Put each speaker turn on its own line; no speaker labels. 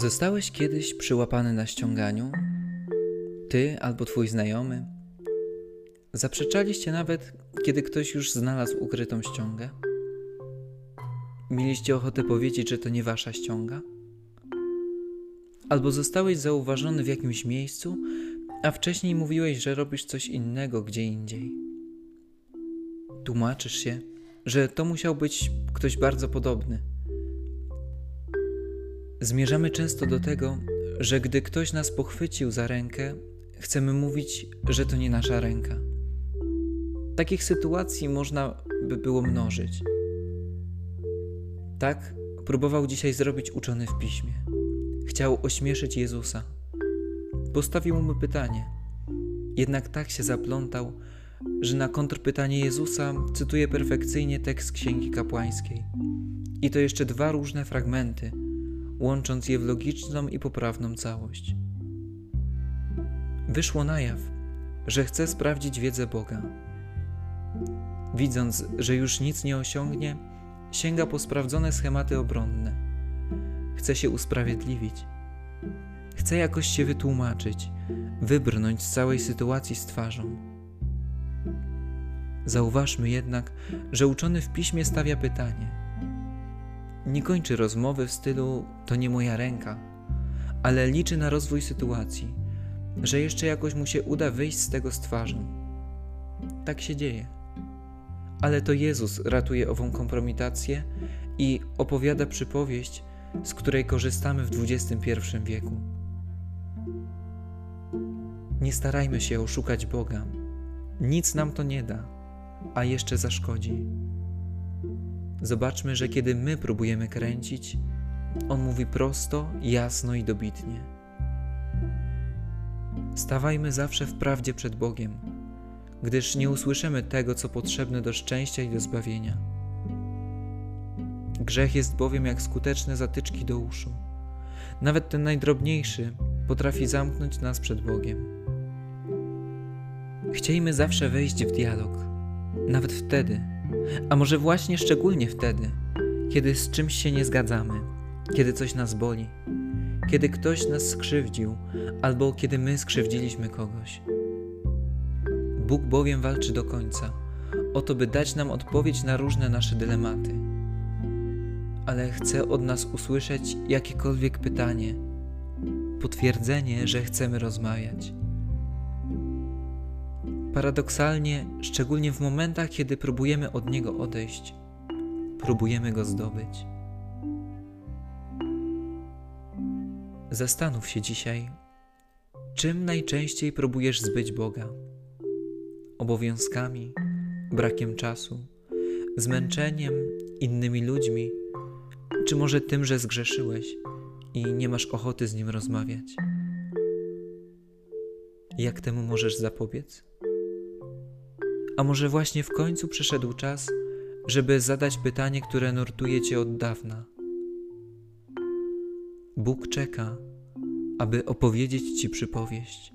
Zostałeś kiedyś przyłapany na ściąganiu? Ty albo twój znajomy? Zaprzeczaliście nawet, kiedy ktoś już znalazł ukrytą ściągę? Mieliście ochotę powiedzieć, że to nie wasza ściąga? Albo zostałeś zauważony w jakimś miejscu, a wcześniej mówiłeś, że robisz coś innego gdzie indziej. Tłumaczysz się, że to musiał być ktoś bardzo podobny – Zmierzamy często do tego, że gdy ktoś nas pochwycił za rękę, chcemy mówić, że to nie nasza ręka. Takich sytuacji można by było mnożyć. Tak próbował dzisiaj zrobić uczony w piśmie. Chciał ośmieszyć Jezusa. Postawił mu pytanie. Jednak tak się zaplątał, że na kontrpytanie Jezusa cytuje perfekcyjnie tekst Księgi Kapłańskiej. I to jeszcze dwa różne fragmenty – łącząc je w logiczną i poprawną całość. Wyszło na jaw, że chce sprawdzić wiedzę Boga. Widząc, że już nic nie osiągnie, sięga po sprawdzone schematy obronne. Chce się usprawiedliwić. Chce jakoś się wytłumaczyć, wybrnąć z całej sytuacji z twarzą. Zauważmy jednak, że uczony w piśmie stawia pytanie – nie kończy rozmowy w stylu to nie moja ręka, ale liczy na rozwój sytuacji, że jeszcze jakoś mu się uda wyjść z tego z twarzą. Tak się dzieje. Ale to Jezus ratuje ową kompromitację i opowiada przypowieść, z której korzystamy w XXI wieku. Nie starajmy się oszukać Boga. Nic nam to nie da, a jeszcze zaszkodzi. Zobaczmy, że kiedy my próbujemy kręcić, On mówi prosto, jasno i dobitnie. Stawajmy zawsze w prawdzie przed Bogiem, gdyż nie usłyszymy tego, co potrzebne do szczęścia i do zbawienia. Grzech jest bowiem jak skuteczne zatyczki do uszu. Nawet ten najdrobniejszy potrafi zamknąć nas przed Bogiem. Chciejmy zawsze wejść w dialog, nawet wtedy, a może właśnie szczególnie wtedy, kiedy z czymś się nie zgadzamy, kiedy coś nas boli, kiedy ktoś nas skrzywdził, albo kiedy my skrzywdziliśmy kogoś. Bóg bowiem walczy do końca, o to, by dać nam odpowiedź na różne nasze dylematy. Ale chce od nas usłyszeć jakiekolwiek pytanie, potwierdzenie, że chcemy rozmawiać. Paradoksalnie, szczególnie w momentach, kiedy próbujemy od niego odejść, próbujemy go zdobyć. Zastanów się dzisiaj, czym najczęściej próbujesz zbyć Boga? Obowiązkami, brakiem czasu, zmęczeniem, innymi ludźmi, czy może tym, że zgrzeszyłeś i nie masz ochoty z nim rozmawiać? Jak temu możesz zapobiec? A może właśnie w końcu przyszedł czas, żeby zadać pytanie, które nurtuje cię od dawna? Bóg czeka, aby opowiedzieć ci przypowieść.